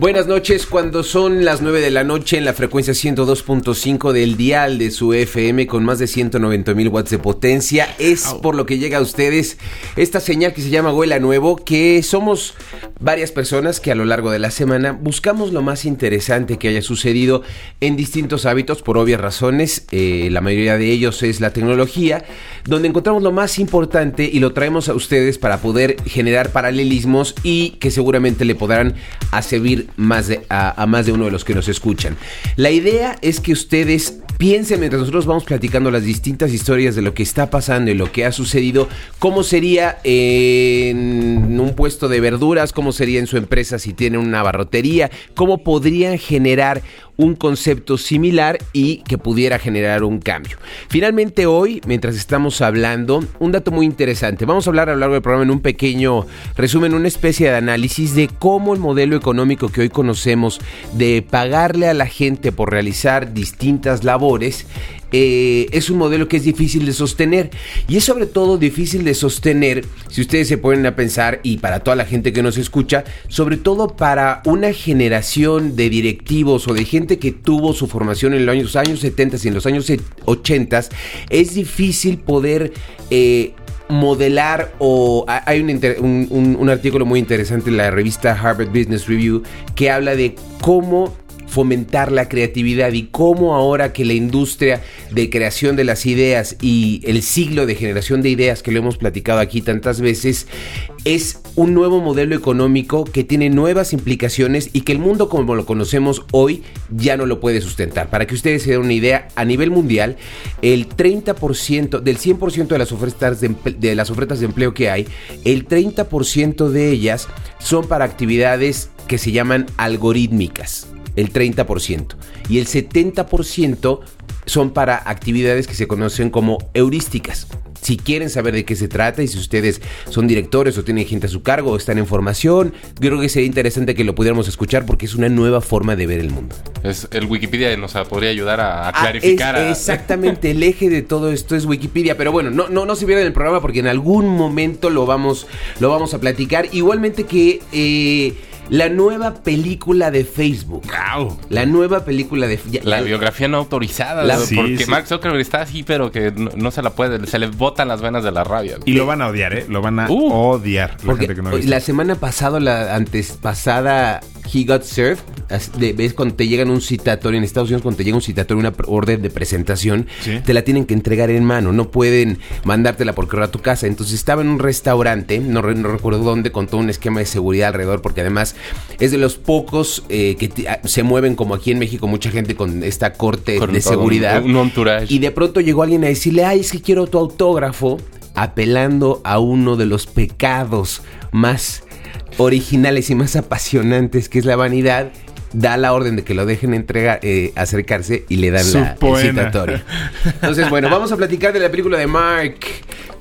Buenas noches, cuando son las 9 de la noche en la frecuencia 102.5 del dial de su FM con más de 190 mil watts de potencia, es por lo que llega a ustedes esta señal que se llama Huela Nuevo, que somos varias personas que a lo largo de la semana buscamos lo más interesante que haya sucedido en distintos hábitos por obvias razones, eh, la mayoría de ellos es la tecnología, donde encontramos lo más importante y lo traemos a ustedes para poder generar paralelismos y que seguramente le podrán a servir más de, a, más de uno de los que nos escuchan. La idea es que ustedes piensen mientras nosotros vamos platicando las distintas historias de lo que está pasando y lo que ha sucedido, cómo sería en un puesto de verduras, cómo sería en su empresa si tienen una barrotería, cómo podrían generar un concepto similar y que pudiera generar un cambio. Finalmente hoy, mientras estamos hablando, un dato muy interesante. Vamos a hablar a lo largo del programa en un pequeño resumen, una especie de análisis de cómo el modelo económico que hoy conocemos de pagarle a la gente por realizar distintas labores eh, es un modelo que es difícil de sostener. Y es sobre todo difícil de sostener, si ustedes se ponen a pensar, y para toda la gente que nos escucha, sobre todo para una generación de directivos o de gente que tuvo su formación en los años, 70 y en los años 80, es difícil poder... Eh, modelar o hay un, artículo muy interesante en la revista Harvard Business Review que habla de cómo fomentar la creatividad y cómo ahora que la industria de creación de las ideas y el siglo de generación de ideas que lo hemos platicado aquí tantas veces es un nuevo modelo económico que tiene nuevas implicaciones y que el mundo como lo conocemos hoy ya no lo puede sustentar. Para que ustedes se den una idea, a nivel mundial, el 30% del 100% de las ofertas de, de las ofertas de empleo que hay, el 30% de ellas son para actividades que se llaman algorítmicas el 30%. Y el 70% son para actividades que se conocen como heurísticas. Si quieren saber de qué se trata y si ustedes son directores o tienen gente a su cargo o están en formación, creo que sería interesante que lo pudiéramos escuchar porque es una nueva forma de ver el mundo. Es el Wikipedia nos podría ayudar a, ah, clarificar. Exactamente, el eje de todo esto es Wikipedia, pero bueno, no, no, no se pierdan el programa porque en algún momento lo vamos, lo vamos a platicar. Igualmente que... Eh, la nueva película de Facebook. La nueva película de La biografía no autorizada. porque Mark Zuckerberg está así, pero que no, se la puede. Se le botan las venas de la rabia. Y lo van a odiar, ¿eh? Lo van a uh. odiar. La, porque la semana pasada, la antes pasada, He Got Served. ¿Ves cuando te llegan un citatorio en Estados Unidos? Cuando te llega un citatorio, una orden de presentación, te la tienen que entregar en mano. No pueden mandártela por correo a tu casa. Entonces estaba en un restaurante, no, no recuerdo dónde, con todo un esquema de seguridad alrededor, porque además es de los pocos eh, que ah, se mueven como aquí en México, mucha gente con esta corte de seguridad. y de pronto llegó alguien a decirle, ay, es que quiero tu autógrafo, apelando a uno de los pecados más originales y más apasionantes que es la vanidad da la orden de que lo dejen entregar, eh, acercarse y le dan la citatoria. Entonces, bueno, vamos a platicar de la película de Mark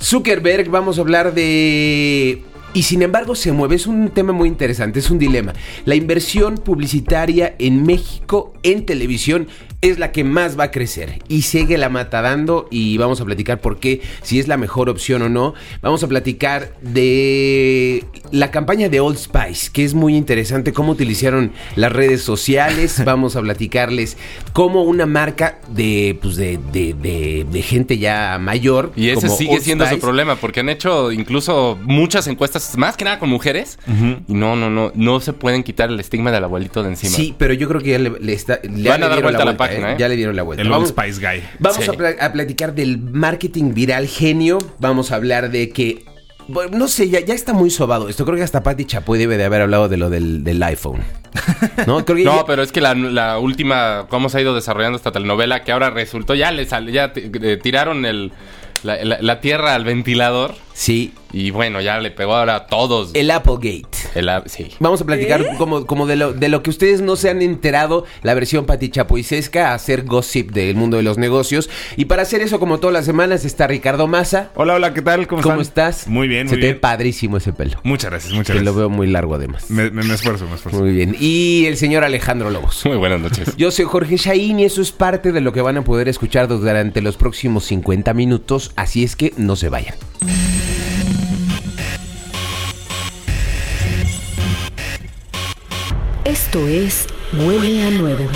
Zuckerberg, vamos a hablar de y sin embargo se mueve. Es un tema muy interesante, es un dilema. La inversión publicitaria en México en televisión es la que más va a crecer y sigue la mata dando y vamos a platicar por qué, si es la mejor opción o no. Vamos a platicar de la campaña de Old Spice, que es muy interesante, cómo utilizaron las redes sociales. Vamos a platicarles cómo una marca de, pues de, de, gente ya mayor. Y ese sigue siendo su problema, porque han hecho incluso muchas encuestas, más que nada con mujeres, y no, no, no, no se pueden quitar el estigma del abuelito de encima. Sí, pero yo creo que ya le, está... Van a dar vuelta a la, página. ¿Eh? Ya le dieron la vuelta. El vamos, Spice Guy. Vamos a, platicar del marketing viral genio. Vamos a hablar de que no sé, ya, ya está muy sobado esto. Creo que hasta Patti Chapoy debe de haber hablado de lo del, iPhone. No, pero es que la, última, cómo se ha ido desarrollando esta telenovela, que ahora resultó, ya le sale, ya eh, tiraron el, la, tierra al ventilador. Sí. Y bueno, ya le pegó ahora a todos. El Applegate. El, sí. Vamos a platicar ¿Eh? como, como de, lo, de lo que ustedes no se han enterado, la versión Pati Chapoisesca, hacer gossip del mundo de los negocios. Y para hacer eso, como todas las semanas, está Ricardo Maza. Hola, hola, ¿qué tal? ¿Cómo, estás? Muy bien, muy Se te ve padrísimo ese pelo. Muchas gracias, muchas gracias. Que lo veo muy largo además. Me, esfuerzo, me esfuerzo. Muy bien. Y el señor Alejandro Lobos. Muy buenas noches. Yo soy Jorge Shaín y eso es parte de lo que van a poder escuchar durante los próximos 50 minutos. Así es que no se vayan. Esto es Huele a Nuevo.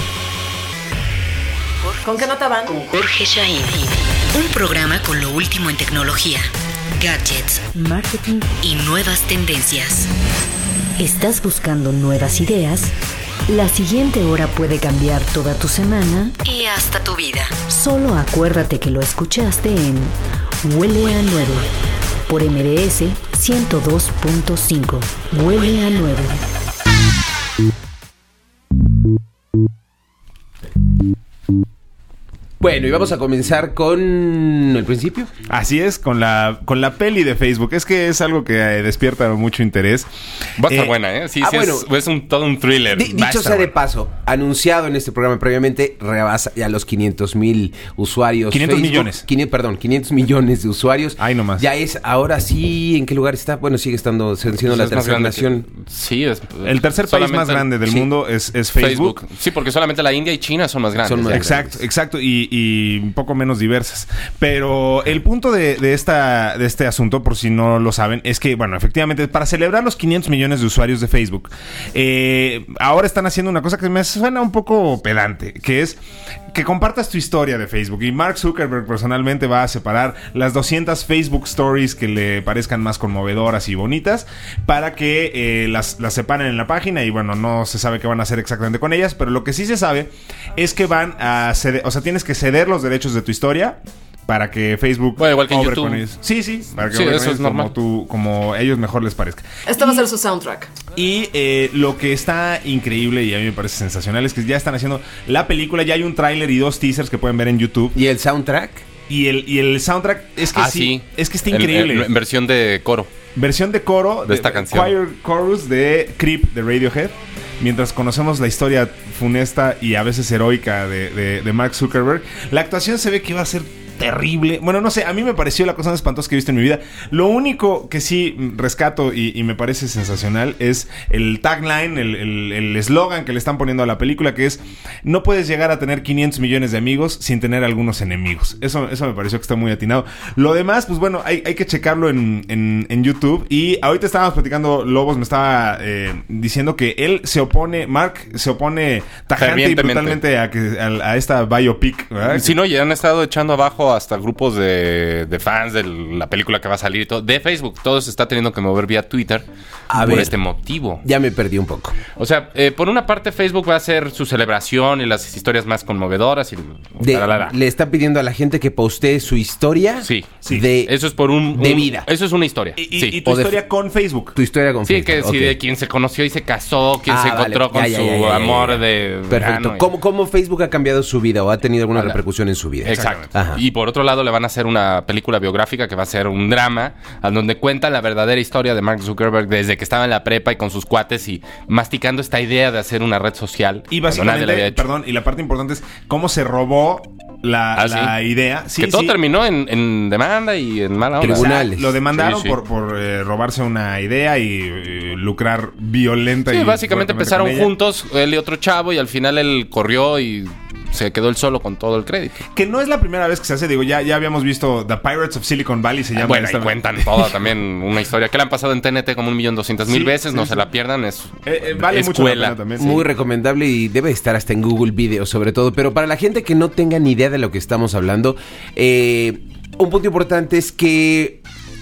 ¿Con qué nota van? Con Jorge Shahin. Un programa con lo último en tecnología, gadgets, marketing y nuevas tendencias. ¿Estás buscando nuevas ideas? La siguiente hora puede cambiar toda tu semana y hasta tu vida. Solo acuérdate que lo escuchaste en Huele a Nuevo por MDS 102.5. Huele a Nuevo. thank you Bueno, y vamos a comenzar con el principio. Así es, con la, con la peli de Facebook. Es que es algo que eh, despierta mucho interés. Va a estar eh, buena, ¿eh? Sí, ah, sí, es, un, todo un thriller. dicho sea de paso, anunciado en este programa previamente, rebasa ya los 500 mil usuarios. 500 millones. perdón, 500 millones de usuarios. Ay, nomás. Ya es, ahora sí, ¿en qué lugar está? Bueno, sigue estando, siendo la tercera nación. sí, es... El tercer país más grande del mundo es, Facebook. Sí, porque solamente la India y China son más grandes. Son más exacto, exacto. Y, y un poco menos diversas. Pero el punto de, esta, de este asunto, por si no lo saben, es que, bueno, efectivamente, para celebrar los 500 millones de usuarios de Facebook, eh, ahora están haciendo una cosa que me suena un poco pedante, que es que compartas tu historia de Facebook. Y Mark Zuckerberg personalmente va a separar las 200 Facebook Stories que le parezcan más conmovedoras y bonitas para que eh, las, las separen en la página. Y bueno, no se sabe qué van a hacer exactamente con ellas, pero lo que sí se sabe es que van a ceder, o sea, tienes que ceder los derechos de tu historia para que Facebook bueno, igual que YouTube. Sí, sí, para que sí, eso es normal. Como, como ellos mejor les parezca. Esto va a ser su soundtrack. Y eh, lo que está increíble y a mí me parece sensacional es que ya están haciendo la película, ya hay un tráiler y dos teasers que pueden ver en YouTube. ¿Y el soundtrack? Y el, y el soundtrack es que ah, sí, es que está increíble. en versión de coro. Versión de coro de, esta canción. Choir chorus de Creep de Radiohead mientras conocemos la historia funesta y a veces heroica de, de, Mark Zuckerberg, la actuación se ve que va a ser terrible. Bueno, no sé, a mí me pareció la cosa más espantosa que he visto en mi vida. Lo único que sí rescato y, me parece sensacional es el tagline, el eslogan que le están poniendo a la película, que es, no puedes llegar a tener 500 millones de amigos sin tener algunos enemigos. Eso, eso me pareció que está muy atinado. Lo demás, pues bueno, hay, que checarlo en, en, YouTube. Y ahorita estábamos platicando, Lobos me estaba eh, diciendo que él se opone, Mark se opone tajante y brutalmente a, que, a, esta biopic. Si no, ya han estado echando abajo hasta grupos de, fans de la película que va a salir y todo, de Facebook. Todo se está teniendo que mover vía Twitter por este motivo. Ya me perdí un poco. O sea, eh, por una parte Facebook va a hacer su celebración y las historias más conmovedoras y le está pidiendo a la gente que postee su historia. Sí, sí. De, eso es por un, de vida. Eso es una historia. Y, sí. tu historia con Facebook. Tu historia con Facebook. Sí, que si de quien se conoció y se casó, quien se ah, encontró con su amor de. Perfecto. ¿Cómo, ¿Cómo, Facebook ha cambiado su vida o ha tenido alguna repercusión en su vida? Exacto. Y por otro lado le van a hacer una película biográfica que va a ser un drama, a donde cuenta la verdadera historia de Mark Zuckerberg desde que estaba en la prepa y con sus cuates y masticando esta idea de hacer una red social. Y básicamente, perdón, y la parte importante es cómo se robó la, ah, idea. que todo terminó en, demanda y en mala Tribunales. lo demandaron por, por eh, robarse una idea y eh, lucrar violenta. Sí, básicamente empezaron juntos, él y otro chavo, y al final él corrió y se quedó él solo con todo el crédito. Que no es la primera vez que se hace, digo, ya, ya habíamos visto The Pirates of Silicon Valley, se llama. Bueno, y cuentan todo también, una historia que le han pasado en TNT como un millón doscientas mil veces, no se la pierdan, es eh, eh, vale escuela. también. Muy recomendable y debe estar hasta en Google Video sobre todo, pero para la gente que no tenga ni idea de lo que estamos hablando, eh, un punto importante es que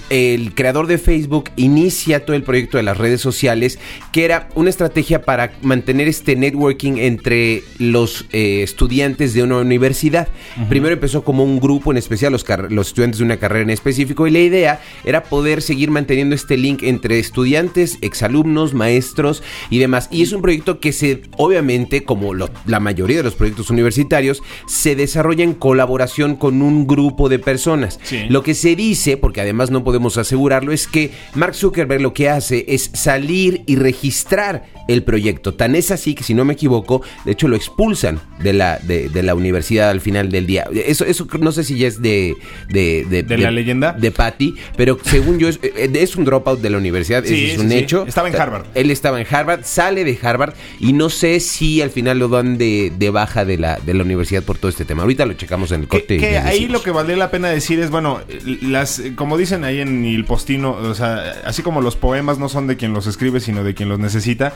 el creador de Facebook inicia todo el proyecto de las redes sociales, que era una estrategia para mantener este networking entre los eh, estudiantes de una universidad. Primero empezó como un grupo en especial, los, los estudiantes de una carrera en específico, y la idea era poder seguir manteniendo este link entre estudiantes, exalumnos, maestros y demás. Y es un proyecto que se, obviamente, como la mayoría de los proyectos universitarios, se desarrolla en colaboración con un grupo de personas. Lo que se dice, porque además no podemos asegurarlo, es que Mark Zuckerberg lo que hace es salir y registrar el proyecto. Tan es así que, si no me equivoco, de hecho lo expulsan de la, de, la universidad al final del día. Eso, eso no sé si ya es de... ¿De, de, la leyenda? De Patty, pero según yo es, eh, un dropout de la universidad, es un hecho. Estaba en Harvard. Él estaba en Harvard, sale de Harvard y no sé si al final lo dan de, baja de la, de la universidad por todo este tema. Ahorita lo checamos en el corte. Que, ahí lo que vale la pena decir es, bueno, las como dicen ahí en el postino, o sea, así como los poemas no son de quien los escribe, sino de quien los necesita,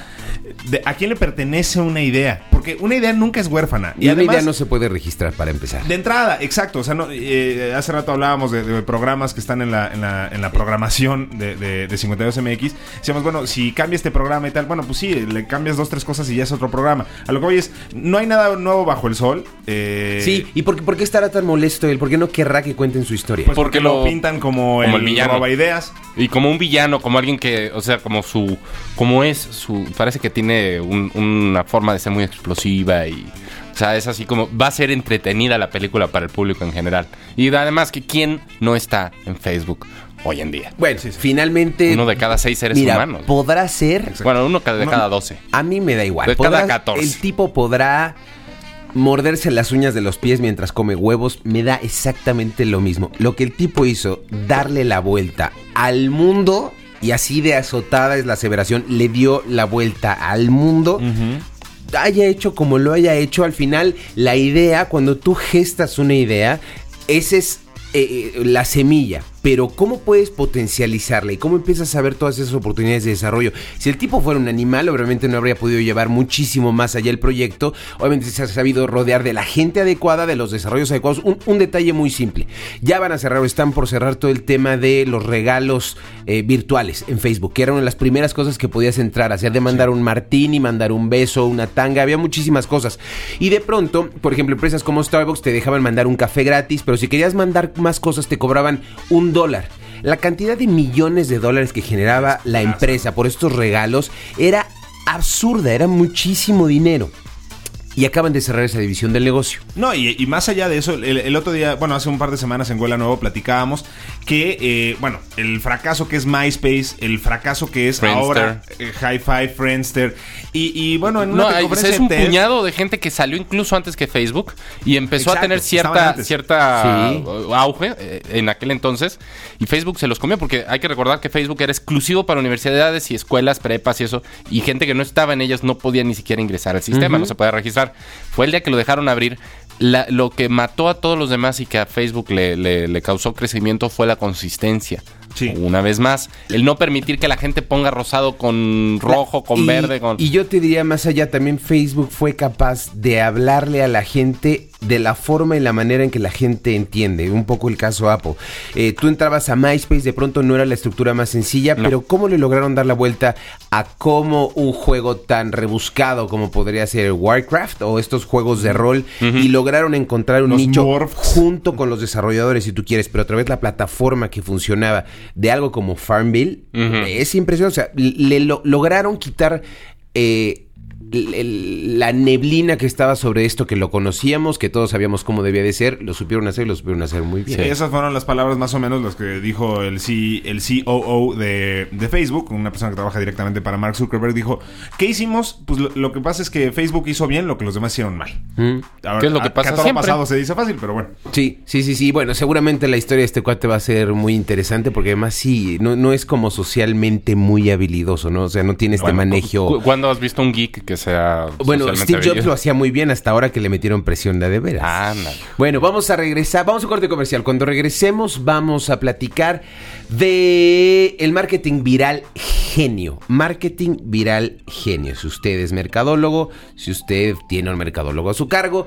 de a quién le pertenece una idea. Porque una idea nunca es huérfana. Y, una idea no se puede registrar para empezar. De entrada, exacto. O sea, no, eh, hace rato hablábamos de, de programas que están en la, en la, en la programación de, de, de 52MX. Decíamos, bueno, si cambia este programa y tal, bueno, pues sí, le cambias dos, tres cosas y ya es otro programa. A lo que voy es, no hay nada nuevo bajo el sol. Eh, Sí, ¿y por qué, por qué estará tan molesto él? ¿Por qué no querrá que cuenten su historia? pues porque porque lo, lo- pintan como, como el, el villano. roba ideas. Y como un villano, como alguien que, o sea, como su, como es su, parece que tiene un- una forma de ser muy explosiva y, o sea, es así como, va a ser entretenida la película para el público en general. Y además que quién no está en Facebook hoy en día. bueno, finalmente... Uno de cada seis seres mira, humanos. podrá ser... Bueno, uno cada- de cada doce. A mí me da igual. De cada 14. El tipo podrá morderse las uñas de los pies mientras come huevos. Me da exactamente lo mismo. Lo que el tipo hizo, darle la vuelta al mundo. Y así de azotada es la aseveración, le dio la vuelta al mundo. Haya hecho como lo haya hecho, al final la idea, cuando tú gestas una idea, esa es eh, eh, la semilla. Pero ¿cómo puedes potencializarla y cómo empiezas a ver todas esas oportunidades de desarrollo? Si el tipo fuera un animal, obviamente no habría podido llevar muchísimo más allá el proyecto. Obviamente se ha sabido rodear de la gente adecuada, de los desarrollos adecuados. Un, un detalle muy simple. Ya van a cerrar o están por cerrar todo el tema de los regalos eh, virtuales en Facebook, que era una de las primeras cosas que podías entrar. Hacía de mandar un martini, mandar un beso, una tanga, había muchísimas cosas. Y de pronto, por ejemplo, empresas como Starbucks te dejaban mandar un café gratis, pero si querías mandar más cosas te cobraban un dólar. La cantidad de millones de dólares que generaba la empresa por estos regalos era absurda, era muchísimo dinero. Y acaban de cerrar esa división del negocio. No, y, y más allá de eso, el, el otro día, bueno, hace un par de semanas en Huela Nuevo platicábamos que, eh, bueno, el fracaso que es MySpace, el fracaso que es Friendster. ahora eh, Hi-Fi, Friendster, y, y, bueno, en una No, hay- es un TED, puñado de gente que salió incluso antes que Facebook y empezó Exacto, a tener cierta, cierta Sí. auge eh, en aquel entonces y Facebook se los comió porque hay que recordar que Facebook era exclusivo para universidades y escuelas, prepas y eso y gente que no estaba en ellas no podía ni siquiera ingresar al sistema, no se podía registrar. Fue el día que lo dejaron abrir. La- lo que mató a todos los demás y que a Facebook le, le- le causó crecimiento fue la consistencia. Sí. Una vez más, el no permitir que la gente ponga rosado con rojo, con Y- verde, con... Y yo te diría más allá, también Facebook fue capaz de hablarle a la gente de la forma y la manera en que la gente entiende. Un poco el caso Apple. Eh, tú entrabas a MySpace, de pronto no era la estructura más sencilla, No. pero ¿cómo le lograron dar la vuelta a cómo un juego tan rebuscado como podría ser Warcraft o estos juegos de rol y lograron encontrar un Los nicho junto con los desarrolladores, si tú quieres, pero a través de la plataforma que funcionaba de algo como Farmville, es impresionante. O sea, le lo- lograron quitar eh, el- la neblina que estaba sobre esto, que lo conocíamos, que todos sabíamos cómo debía de ser, lo supieron hacer y lo supieron hacer muy bien. Sí. Esas fueron las palabras más o menos las que dijo el, C, el COO de, de Facebook, una persona que trabaja directamente para Mark Zuckerberg. Dijo, ¿qué hicimos? Pues lo, lo que pasa es que Facebook hizo bien lo que los demás hicieron mal. Mm. Ahora, ¿Qué es lo que pasa siempre? pasado se dice fácil, pero bueno. Sí, sí, sí, sí. Bueno, seguramente la historia de este cuate va a ser muy interesante porque además sí, no, no es como socialmente muy habilidoso, ¿no? O sea, no tiene este Bueno, manejo... ¿Cu- ¿Cuándo has visto un geek que sea Bueno, Steve Jobs lo hacía muy bien hasta ahora que le metieron presión de de veras. Bueno, vamos a regresar, vamos a un corte comercial. Cuando regresemos vamos a platicar de el marketing viral genio. Marketing viral genio. Si usted es mercadólogo, si usted tiene un mercadólogo a su cargo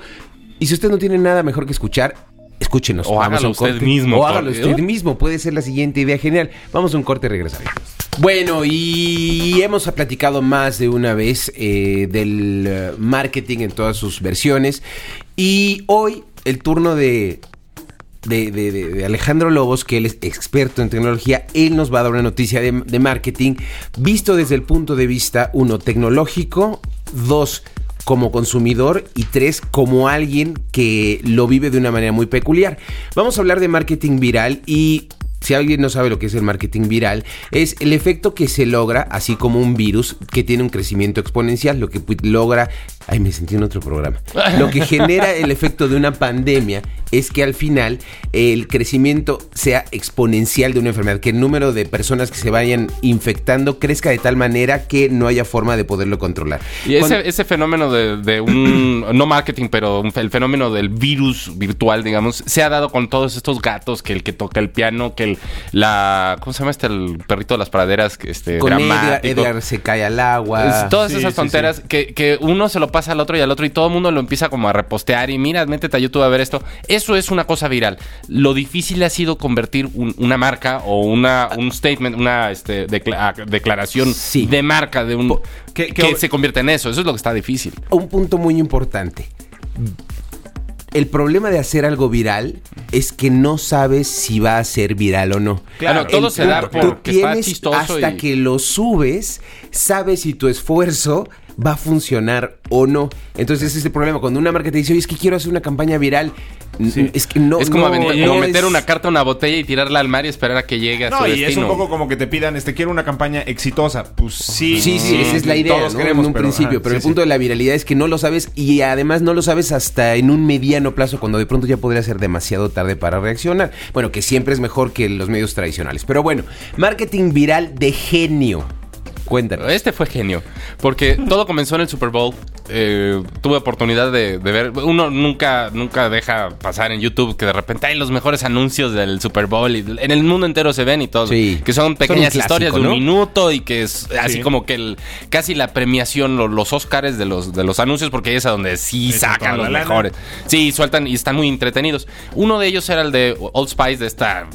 y si usted no tiene nada mejor que escuchar, escúchenos. O Vamos hágalo usted corte. mismo, O hágalo usted mismo. Puede ser la siguiente idea genial. Vamos a un corte y regresaremos. Bueno, y hemos platicado más de una vez eh, del eh, marketing en todas sus versiones. Y hoy el turno de, de, de- Alejandro Lobos, que él es experto en tecnología, él nos va a dar una noticia de, de marketing visto desde el punto de vista, uno, tecnológico, dos, como consumidor y tres, como alguien que lo vive de una manera muy peculiar. Vamos a hablar de marketing viral y si alguien no sabe lo que es el marketing viral, es el efecto que se logra, así como un virus que tiene un crecimiento exponencial, lo que logra Ay, me sentí en otro programa. Lo que genera el efecto de una pandemia es que al final el crecimiento sea exponencial de una enfermedad, que el número de personas que se vayan infectando crezca de tal manera que no haya forma de poderlo controlar. Y Cuando- ese, ese fenómeno de, de un, no marketing, pero un- el fenómeno del virus virtual, digamos, se ha dado con todos estos gatos, que el que toca el piano, que el, la, ¿cómo se llama este? El perrito de las praderas, que este, con Edgar. Edgar se cae al agua. Es- todas Sí, esas sí, tonteras Que, que uno se lo pasa al otro y al otro y todo el mundo lo empieza como a repostear y mira, métete a YouTube a ver esto. Eso es una cosa viral. Lo difícil ha sido convertir un- una marca o una, un statement, una este, decla- declaración Sí. de marca de un... Que- que, que- se convierte en eso. Eso es lo que está difícil. un punto muy importante. El problema de hacer algo viral es que no sabes si va a ser viral o no. Claro, El todo se da está tienes chistoso hasta y- que lo subes, sabes si tu esfuerzo va a funcionar o no. Entonces ese es el problema. Cuando una marca te dice, oye, es que quiero hacer una campaña viral, es que no es como, no- aventar- no como meter es- una carta a una botella y tirarla al mar y esperar a que llegue a No, su y destino. es un poco como que te pidan, este, quiero una campaña exitosa. Pues sí. Sí, sí, esa es la idea, Todos ¿no? queremos, en un pero, principio. ajá, pero sí, el sí. punto de la viralidad es que no lo sabes y además no lo sabes hasta en un mediano plazo, cuando de pronto ya podría ser demasiado tarde para reaccionar. Bueno, que siempre es mejor que los medios tradicionales. Pero bueno, marketing viral de genio. Cuéntanos. Este fue genio, porque todo comenzó en el Super Bowl. Eh, tuve oportunidad de, de ver. Uno nunca, nunca deja pasar en YouTube que de repente hay los mejores anuncios del Super Bowl y en el mundo entero se ven y todo. Sí. Que son pequeñas Son historias de un ¿no? minuto y que es así Sí. como que el, casi la premiación, lo- los Oscars de los, de los anuncios, porque ahí es a donde sí sacan los la lana. mejores. Sí, sueltan y están muy entretenidos. Uno de ellos era el de Old Spice, de esta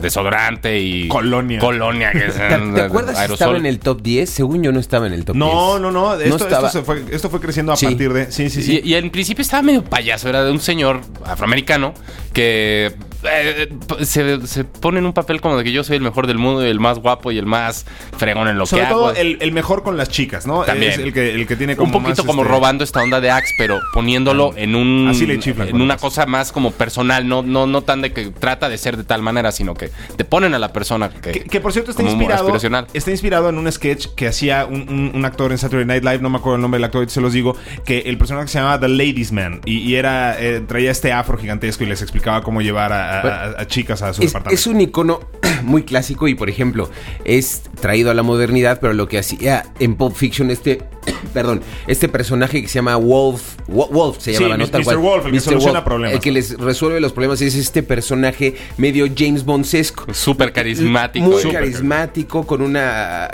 desodorante y Colonia. Colonia, que es ¿Te, te acuerdas si estaba en el top 10? Según yo no estaba en el top 10. No, no, no. Esto, esto estaba. se fue, esto fue creciendo a Sí. partir de. Sí, sí, sí. Y, y en principio estaba medio payaso, era de un señor afroamericano que eh, se, se pone en un papel como de que yo soy el mejor del mundo y el más guapo y el más fregón en lo Sobre que todo hago. el, el mejor con las chicas, ¿no? También. Es el que, el que tiene como un poquito más, como este, robando esta onda de Axe, pero poniéndolo en un Así le chiflan en una cosa más como personal, no, no, no tan de que trata de ser de tal manera, sino que te ponen a la persona que, Que, que, por cierto está inspirado. Está inspirado en un sketch que hacía un, un- un actor en Saturday Night Live, no me acuerdo el nombre del actor, se los digo, que el personaje se llamaba The Ladies Man y, y era eh, traía este afro gigantesco y les explicaba cómo llevar a, a- a- a chicas a su Es, departamento. es un icono muy clásico y, por ejemplo, es traído a la modernidad, pero lo que hacía en Pulp Fiction este, perdón, este personaje que se llama Wolf, Wo- Wolf se Sí, llamaba, ¿no? Mr. Tal cual. Wolf, el que soluciona problemas. El que les resuelve los problemas es este personaje medio James Bond-sesco. súper carismático. Muy Súper carismático, con una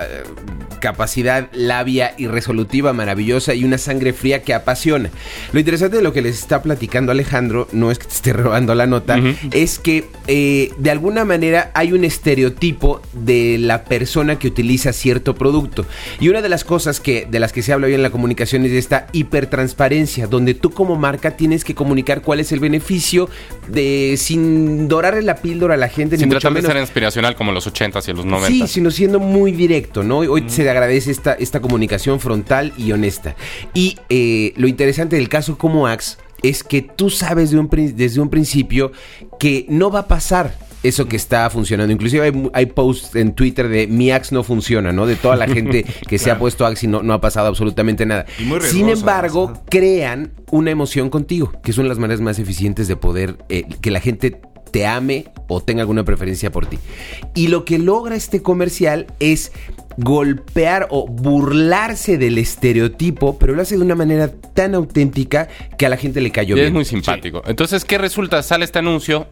capacidad labia y resolutiva maravillosa y una sangre fría que apasiona. Lo interesante de lo que les está platicando Alejandro, no es que te esté robando la nota, es que eh, de alguna manera hay un estereotipo de la persona que utiliza cierto producto. Y una de las cosas que, de las que se habla hoy en la comunicación es de esta hipertransparencia, donde tú como marca tienes que comunicar cuál es el beneficio de sin dorarle la píldora a la gente. Sin ni mucho tratar de ser inspiracional como los 80s y los 90s. Sí, sino siendo muy directo, ¿no? Hoy se le agradece esta, esta comunicación frontal y honesta. Y eh, lo interesante del caso como Axe es que tú sabes de un desde un principio que no va a pasar eso que está funcionando. Inclusive hay, hay posts en Twitter de mi Axe no funciona, ¿no? De toda la gente que se ha puesto Axe y no, no ha pasado absolutamente nada. Sin embargo, crean una emoción contigo, que son las maneras más eficientes de poder eh, que la gente te ame o tenga alguna preferencia por ti. Y lo que logra este comercial es golpear o burlarse del estereotipo, pero lo hace de una manera tan auténtica que a la gente le cayó Y bien. es muy simpático. Entonces, ¿qué resulta? Sale este anuncio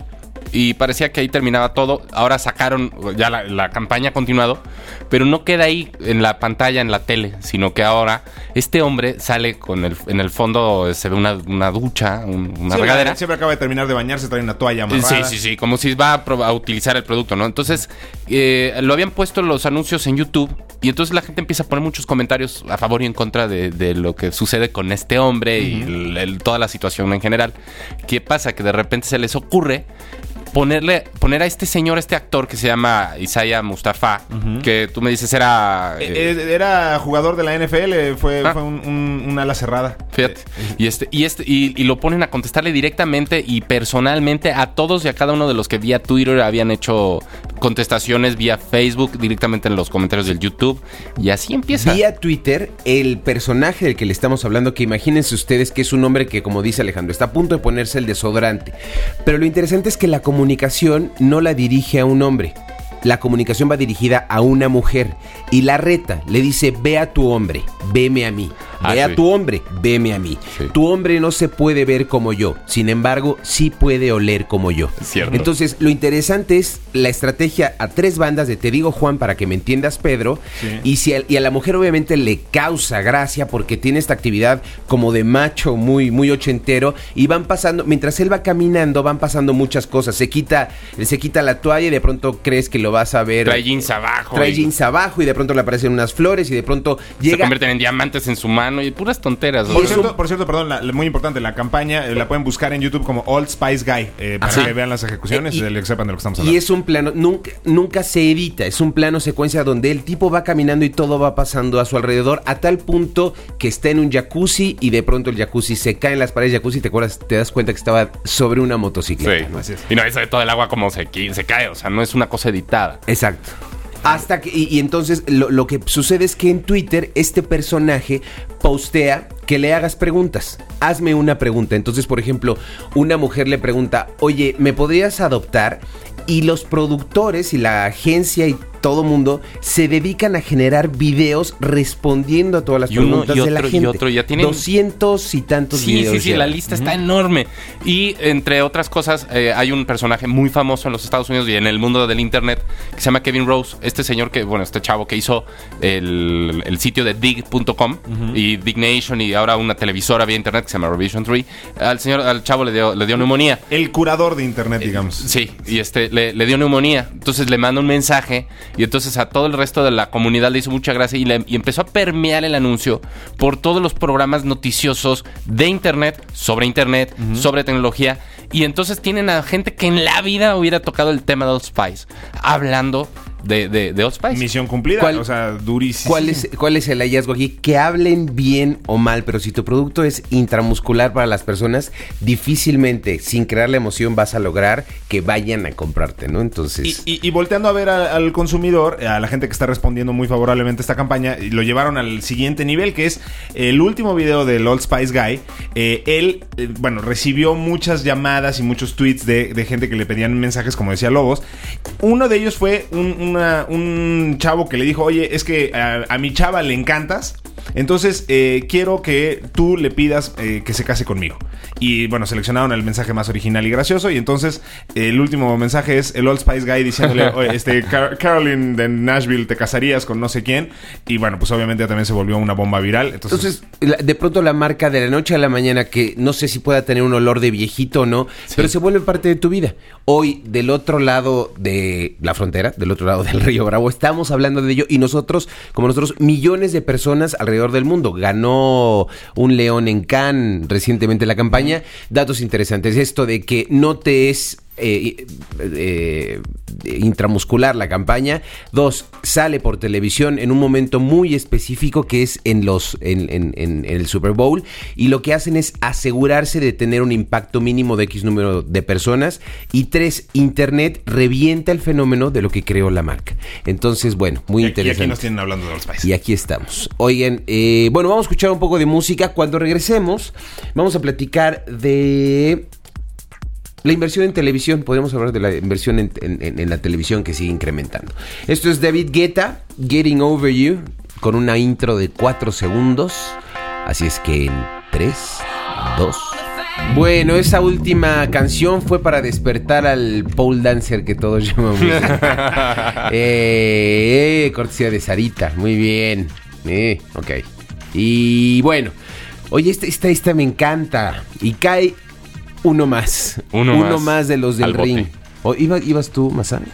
y parecía que ahí terminaba todo. Ahora sacaron, ya la, la campaña ha continuado, pero no queda ahí en la pantalla, en la tele, sino que ahora este hombre sale con el, en el fondo, se ve una, una ducha, un- una Siempre- regadera. Siempre acaba de terminar de bañarse, trae una toalla Sí, amarrada. sí, sí, como si va a, utilizar el producto, ¿no? Entonces, eh, lo habían puesto los anuncios en YouTube y entonces la gente empieza a poner muchos comentarios a favor y en contra de, de lo que sucede con este hombre y el- el- toda la situación en general. ¿Qué pasa? Que de repente se les ocurre ponerle, poner a este señor, este actor que se llama Isaiah Mustafa, que tú me dices era... Eh, eh, eh, Era jugador de la NFL, fue, Ah. fue un, un- un ala cerrada. Fíjate. Y este, y este, y, y lo ponen a contestarle directamente y personalmente a todos y a cada uno de los que vía Twitter habían hecho contestaciones vía Facebook, directamente en los comentarios del YouTube. Y así empieza. Vía Twitter, el personaje del que le estamos hablando, que imagínense ustedes que es un hombre que, como dice Alejandro, está a punto de ponerse el desodorante. Pero lo interesante es que la comunicación no la dirige a un hombre. La comunicación va dirigida a una mujer y la reta le dice, ve a tu hombre, veme a mí. Ah, Ve a sí. tu hombre, veme a mí. Sí. Tu hombre no se puede ver como yo, sin embargo, sí puede oler como yo. Cierto. Entonces, lo interesante es la estrategia a tres bandas de Te digo Juan para que me entiendas Pedro. Sí. Y, si a, y a la mujer obviamente le causa gracia porque tiene esta actividad como de macho muy, muy ochentero. Y van pasando, mientras él va caminando, van pasando muchas cosas. Se quita, se quita la toalla y de pronto crees que lo vas a ver. Trae jeans abajo. Trae y jeans abajo y de pronto le aparecen unas flores y de pronto Se llega. convierten en diamantes en su mano y puras tonteras. Por cierto, por cierto, perdón, la- la- muy importante, la campaña eh, la pueden buscar en YouTube como Old Spice Guy eh, para Ajá. que vean las ejecuciones Eh, y- y, que sepan de lo que estamos Y hablando. es un plano, nunca, nunca se edita, es un plano secuencia donde el tipo va caminando y todo va pasando a su alrededor a tal punto que está en un jacuzzi y de pronto el jacuzzi se cae en las paredes del jacuzzi y te acuerdas, te das cuenta que estaba sobre una motocicleta. Sí. ¿no? Así es. Y no, eso de todo el agua como se, cae. O sea, no es una cosa editada. Exacto. Hasta que, y, y entonces lo, lo que sucede es que en Twitter este personaje postea que le hagas preguntas. Hazme una pregunta. Entonces, por ejemplo, una mujer le pregunta, oye, ¿me podrías adoptar? Y los productores y la agencia y todo mundo se dedican a generar videos respondiendo a todas las Y uno, preguntas y de la otro, y gente. otro, ya tienen- 200 y tantos Sí, videos. sí, sí, ya. la lista está enorme. Y entre otras cosas, eh, hay un personaje muy famoso en los Estados Unidos y en el mundo del Internet que se llama Kevin Rose. Este señor que, bueno, este chavo que hizo el, el sitio de dig.com y Dignation y ahora una televisora vía Internet que se llama Revision 3. Al señor, al chavo le dio, le dio neumonía. El curador de internet, digamos. Sí, y este le, le dio neumonía. Entonces le manda un mensaje y entonces a todo el resto de la comunidad le hizo mucha gracia y, le- y empezó a permear el anuncio por todos los programas noticiosos de internet, sobre internet, sobre tecnología. Y entonces tienen a gente que en la vida hubiera tocado el tema de Old Spice, hablando de, de, de Old Spice. Misión cumplida, ¿Cuál- o sea, durísimo. ¿Cuál es, ¿Cuál es el hallazgo aquí? Que hablen bien o mal, pero si tu producto es intramuscular para las personas, difícilmente, sin crear la emoción, vas a lograr que vayan a comprarte, ¿no? Entonces... y- y volteando a ver a- al consumidor, a la gente que está respondiendo muy favorablemente a esta campaña, lo llevaron al siguiente nivel, que es el último video del Old Spice Guy. Eh, él, eh, bueno, recibió muchas llamadas y muchos tweets de, de gente que le pedían mensajes, como decía Lobos. Uno de ellos fue un, una- un chavo que le dijo, oye, es que a, a mi chava le encantas. Entonces, eh, quiero que tú le pidas eh, que se case conmigo. Y bueno, seleccionaron el mensaje más original y gracioso. Y entonces, eh, el último mensaje es el Old Spice Guy diciéndole, "Oye, este, Car- Caroline de Nashville, te casarías con no sé quién. Y bueno, pues obviamente también se volvió una bomba viral. Entonces, de pronto la marca de la noche a la mañana, que no sé si pueda tener un olor de viejito o no, pero se vuelve parte de tu vida. Hoy, del otro lado de la frontera, del otro lado del Río Bravo, estamos hablando de ello y nosotros, como nosotros, millones de personas alrededor del mundo. Ganó un león en Cannes recientemente la campaña. Datos interesantes. Esto de que no te es eh, eh, intramuscular la campaña. Dos, sale por televisión en un momento muy específico que es en los en, en- el Super Bowl. Y lo que hacen es asegurarse de tener un impacto mínimo de X número de personas. Y tres, Internet revienta el fenómeno de lo que creó la marca. Entonces, bueno, muy y aquí- y interesante. aquí nos tienen hablando de Old Spice. Y aquí estamos. Oigan, eh, bueno, vamos a escuchar un poco de música. Cuando regresemos, vamos a platicar de la inversión en televisión. Podemos hablar de la inversión en, en- en- en la televisión que sigue incrementando. Esto es David Guetta, Getting Over You, con una intro de 4 segundos. Así es que en 3, 2. Bueno, esa última canción fue para despertar al pole dancer que todos llamamos. eh, eh, cortesía de Sarita, muy bien. Eh, ok. Y bueno, oye, esta, esta, esta me encanta. Y cae uno más. Uno más de los del ring. O, ¿iba- ¿Ibas tú, Masán?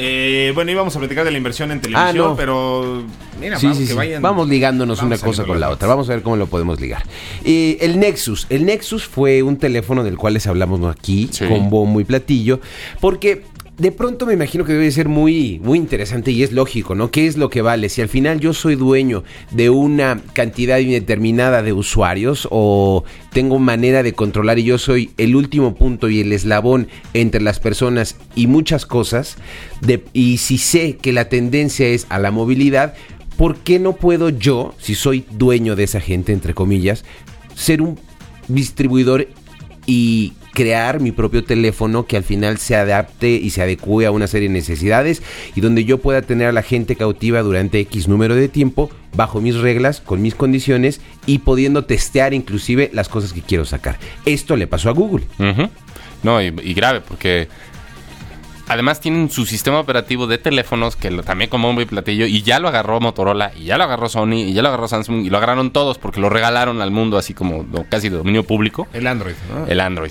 Eh, bueno, íbamos a platicar de la inversión en televisión, Ah, no. pero mira, Sí, vamos, sí, que sí. vayan- Vamos ligándonos vamos una cosa con la otra. Vamos a ver cómo lo podemos ligar. Eh, el Nexus. El Nexus fue un teléfono del cual les hablamos aquí, Sí. con bombo y platillo, porque de pronto me imagino que debe ser muy, muy interesante y es lógico, ¿no? ¿Qué es lo que vale? Si al final yo soy dueño de una cantidad indeterminada de usuarios o tengo manera de controlar y yo soy el último punto y el eslabón entre las personas y muchas cosas, de- y si sé que la tendencia es a la movilidad, ¿por qué no puedo yo, si soy dueño de esa gente, entre comillas, ser un distribuidor y crear mi propio teléfono que al final se adapte y se adecue a una serie de necesidades y donde yo pueda tener a la gente cautiva durante X número de tiempo bajo mis reglas, con mis condiciones y pudiendo testear inclusive las cosas que quiero sacar. Esto le pasó a Google. No, y, y grave, porque además tienen su sistema operativo de teléfonos que lo- también como bombo y platillo, y ya lo agarró Motorola, y ya lo agarró Sony, y ya lo agarró Samsung, y lo agarraron todos porque lo regalaron al mundo así como casi de dominio público, El Android, ¿no? el Android.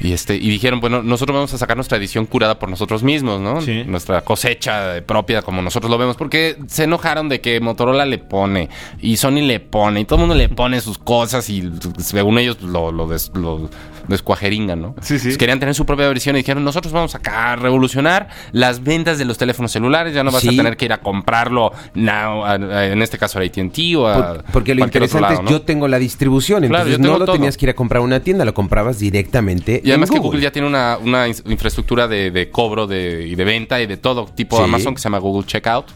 Y este y dijeron, bueno, nosotros vamos a sacar nuestra edición curada por nosotros mismos, ¿no? Sí. Nuestra cosecha propia como nosotros lo vemos, porque se enojaron de que Motorola le pone y Sony le pone y todo el mundo le pone sus cosas y según ellos lo, lo, des- lo descuajeringan, ¿no? Sí, sí. Entonces, querían tener su propia versión y dijeron, nosotros vamos acá a revolucionar las ventas de los teléfonos celulares, ya no vas a tener que ir a comprarlo now, a- a- en este caso a AT&T o a Por- porque lo interesante lado, es ¿no? yo tengo la distribución, Claro, entonces yo tengo no lo todo. tenías que ir a comprar a una tienda, lo comprabas directamente. Y además en que Google ya tiene una, infraestructura de, de cobro de, y de venta y de todo tipo Sí. Amazon que se llama Google Checkout.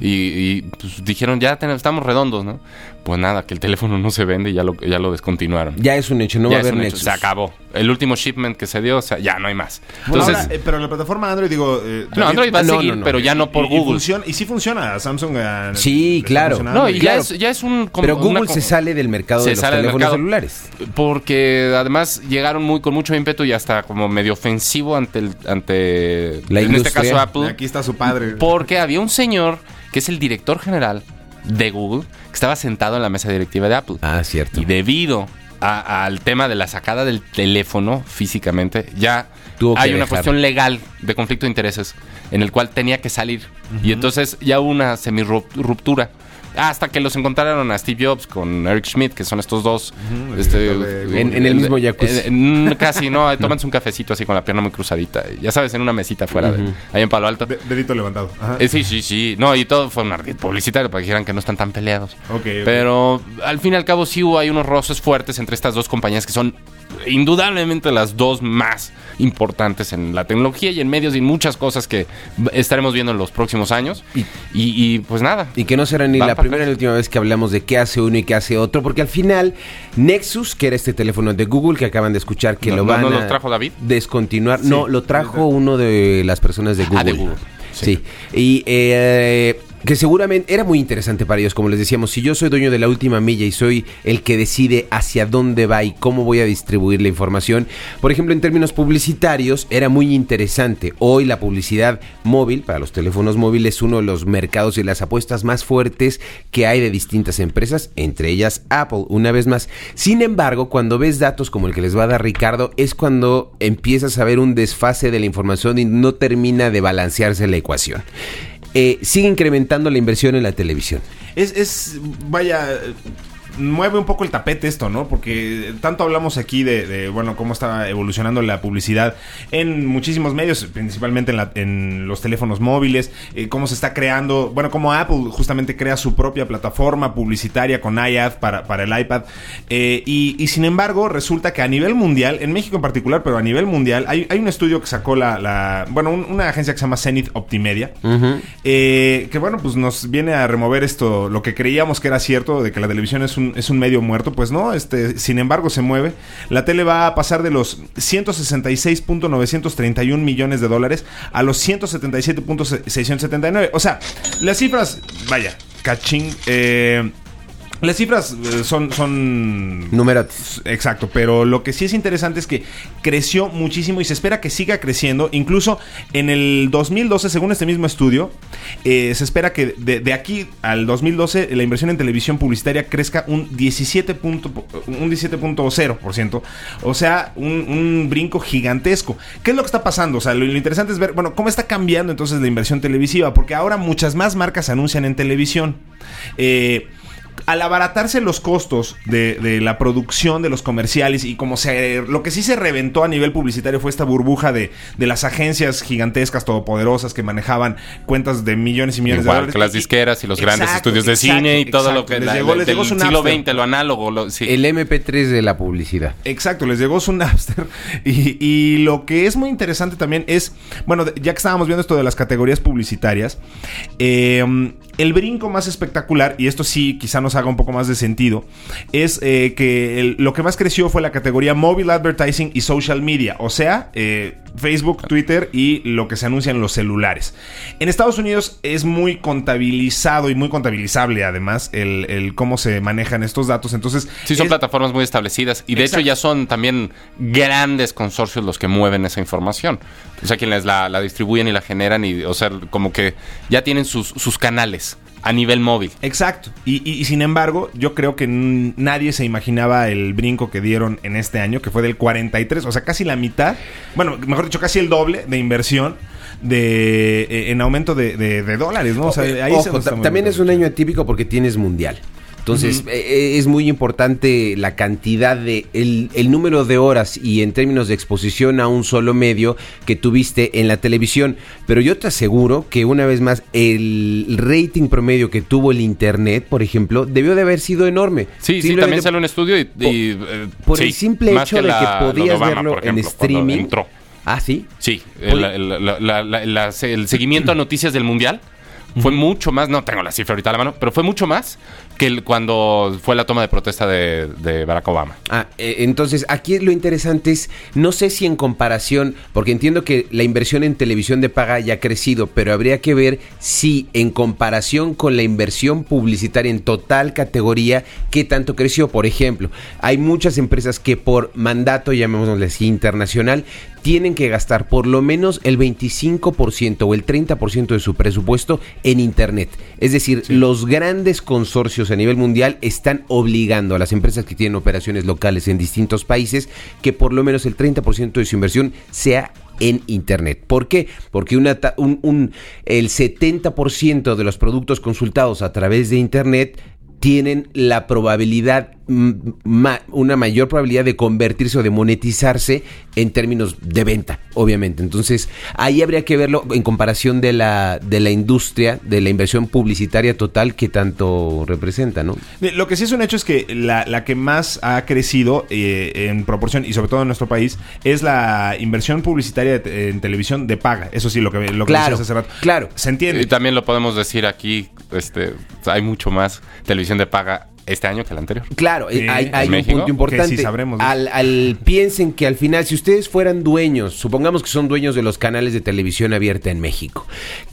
Y, y, pues, dijeron, ya estamos redondos, ¿no? Pues nada, que el teléfono no se vende y ya lo, ya lo descontinuaron. Ya es un hecho, no Ya va a haber un hecho, se acabó. El último shipment que se dio, o sea, ya no hay más. Bueno, Entonces, ahora, eh, pero la plataforma Android, digo... eh, no, Android va a no, no, seguir, no. pero ya no por y- y Google. funciona- y sí funciona, Samsung... a- Sí, claro. no, y Claro. ya, es, ya es un... como Pero Google se sale del mercado se de los sale del teléfonos mercado. celulares. Porque además llegaron muy con mucho ímpetu y hasta como medio ofensivo ante el, ante La en este industria. caso Apple. Aquí está su padre. Porque había un señor que es el director general de Google que estaba sentado en la mesa directiva de Apple. Ah, cierto. Y debido a- al tema de la sacada del teléfono físicamente, ya Tuvo hay una dejar. cuestión legal de conflicto de intereses en el cual tenía que salir. Y entonces ya hubo una semi-ruptura. Hasta que los encontraron a Steve Jobs con Eric Schmidt, que son estos dos. este, de. En- en el mismo jacuzzi. en- casi, no, tómense un cafecito así con la pierna muy cruzadita. Ya sabes, en una mesita afuera, de- ahí en Palo Alto. De- dedito levantado. Ajá. Eh, sí, sí, sí. No, y todo fue un ardid publicitario para que dijeran que no están tan peleados. Pero al fin y al cabo sí hubo hay unos roces fuertes entre estas dos compañías que son indudablemente las dos más importantes en la tecnología y en medios y en muchas cosas que estaremos viendo en los próximos años. Y, y, pues nada. Y que no será ni la primera ni la última vez que hablamos de qué hace uno y qué hace otro, porque al final Nexus, que era este teléfono de Google que acaban de escuchar que No, lo van ¿no lo a trajo David? descontinuar, no, lo trajo uno de las personas de Google. Ah, de Google. Sí. Y eh, que seguramente era muy interesante para ellos, como les decíamos, si yo soy dueño de la última milla y soy el que decide hacia dónde va y cómo voy a distribuir la información, por ejemplo, en términos publicitarios, era muy interesante. Hoy la publicidad móvil para los teléfonos móviles es uno de los mercados y las apuestas más fuertes que hay de distintas empresas, entre ellas Apple, una vez más. Sin embargo, cuando ves datos como el que les va a dar Ricardo, es cuando empiezas a ver un desfase de la información y no termina de balancearse la ecuación. Eh, sigue incrementando la inversión en la televisión. Es, es, vaya, mueve un poco el tapete esto, ¿no? Porque tanto hablamos aquí de, de, bueno, cómo está evolucionando la publicidad en muchísimos medios, principalmente en, la- en los teléfonos móviles, eh, cómo se está creando, bueno, cómo Apple justamente crea su propia plataforma publicitaria con iAd para, para el iPad. Eh, y, y sin embargo, resulta que a nivel mundial, en México en particular, pero a nivel mundial, hay, hay un estudio que sacó la, la- bueno, un- una agencia que se llama Zenith Optimedia, eh, que bueno, pues nos viene a remover esto, lo que creíamos que era cierto, de que la televisión es un, es un medio muerto, pues no, este, sin embargo se mueve. La tele va a pasar de los 166.931 millones de dólares a los 177.679. O sea, las cifras, vaya, cachín. Eh, Las cifras eh, son, son Numerotes. Exacto, pero lo que sí es interesante es que creció muchísimo y se espera que siga creciendo. Incluso en el 2012, según este mismo estudio, eh, se espera que de, de aquí al 2012 la inversión en televisión publicitaria crezca un 17 punto- un 17.0%. O sea, un, un brinco gigantesco. ¿Qué es lo que está pasando? O sea, lo, lo interesante es ver, bueno, cómo está cambiando entonces la inversión televisiva. Porque ahora muchas más marcas se anuncian en televisión. Eh, al abaratarse los costos de, de la producción de los comerciales y como se lo que sí se reventó a nivel publicitario fue esta burbuja de, de las agencias gigantescas todopoderosas que manejaban cuentas de millones y millones de Igual dólares que las disqueras y los grandes estudios de exacto, cine y todo lo que Les la- llegó- del les llegó su siglo. XX, lo análogo. Lo, sí. El MP3 de la publicidad. Exacto, les llegó su Napster. Y, y lo que es muy interesante también es, bueno, ya que estábamos viendo esto de las categorías publicitarias, eh, el brinco más espectacular, y esto sí quizá nos haga un poco más de sentido, es eh, que el- lo que más creció fue la categoría Mobile Advertising y Social Media, o sea, eh, Facebook, Twitter y lo que se anuncia en los celulares. En Estados Unidos es muy contabilizado y muy contabilizable además el, el cómo se manejan estos datos, entonces... Sí, son es- plataformas muy establecidas. Y de Exacto. hecho ya son también grandes consorcios los que mueven esa información. O sea, quienes la, la distribuyen y la generan y, o sea, como que ya tienen sus, sus canales a nivel móvil. Exacto. Y, y- y sin embargo, yo creo que nadie se imaginaba el brinco que dieron en este año, que fue del 43, o sea, casi la mitad, bueno, mejor dicho, casi el doble de inversión de eh, en aumento de, de- de dólares, ¿no? O sea, ahí Ojo, ta- moviendo también es un año atípico porque tienes mundial. Entonces, eh, eh, es muy importante la cantidad de, el, el número de horas y en términos de exposición a un solo medio que tuviste en la televisión. Pero yo te aseguro que una vez más, el rating promedio que tuvo el Internet, por ejemplo, debió de haber sido enorme. Sí, sí, también sale un estudio y... y, eh, Por sí, el simple hecho de la- que podías Obama, verlo ejemplo, en streaming. entró. Ah, sí. Sí, el, el- la- la- la- la- el seguimiento a noticias del Mundial fue mucho más, no tengo la cifra ahorita a la mano, pero fue mucho más que cuando fue la toma de protesta de, de Barack Obama. Ah, eh, entonces aquí lo interesante es, no sé si en comparación, porque entiendo que la inversión en televisión de paga ya ha crecido, pero habría que ver si en comparación con la inversión publicitaria en total categoría, qué tanto creció. Por ejemplo, hay muchas empresas que por mandato, llamémosle así, internacional, tienen que gastar por lo menos el 25% o el 30% de su presupuesto en Internet. Es decir, los grandes consorcios a nivel mundial están obligando a las empresas que tienen operaciones locales en distintos países que por lo menos el 30% de su inversión sea en Internet. ¿Por qué? Porque una ta- un- un- el 70% de los productos consultados a través de Internet tienen la probabilidad, mm, ma- una mayor probabilidad de convertirse o de monetizarse en términos de venta, obviamente. Entonces, ahí habría que verlo en comparación de la, de la industria, de la inversión publicitaria total que tanto representa, ¿no? Lo que sí es un hecho es que la, la que más ha crecido eh, en proporción y sobre todo en nuestro país es la inversión publicitaria de en televisión de paga. Eso sí, lo que, lo que Claro, decías hace rato. claro. Se entiende. Y también lo podemos decir aquí, este, hay mucho más televisión de paga este año que el anterior. Claro, eh, Sí, hay, un México, punto que importante. sí sabremos, ¿no? al, al- piensen que al final, si ustedes fueran dueños, supongamos que son dueños de los canales de televisión abierta en México,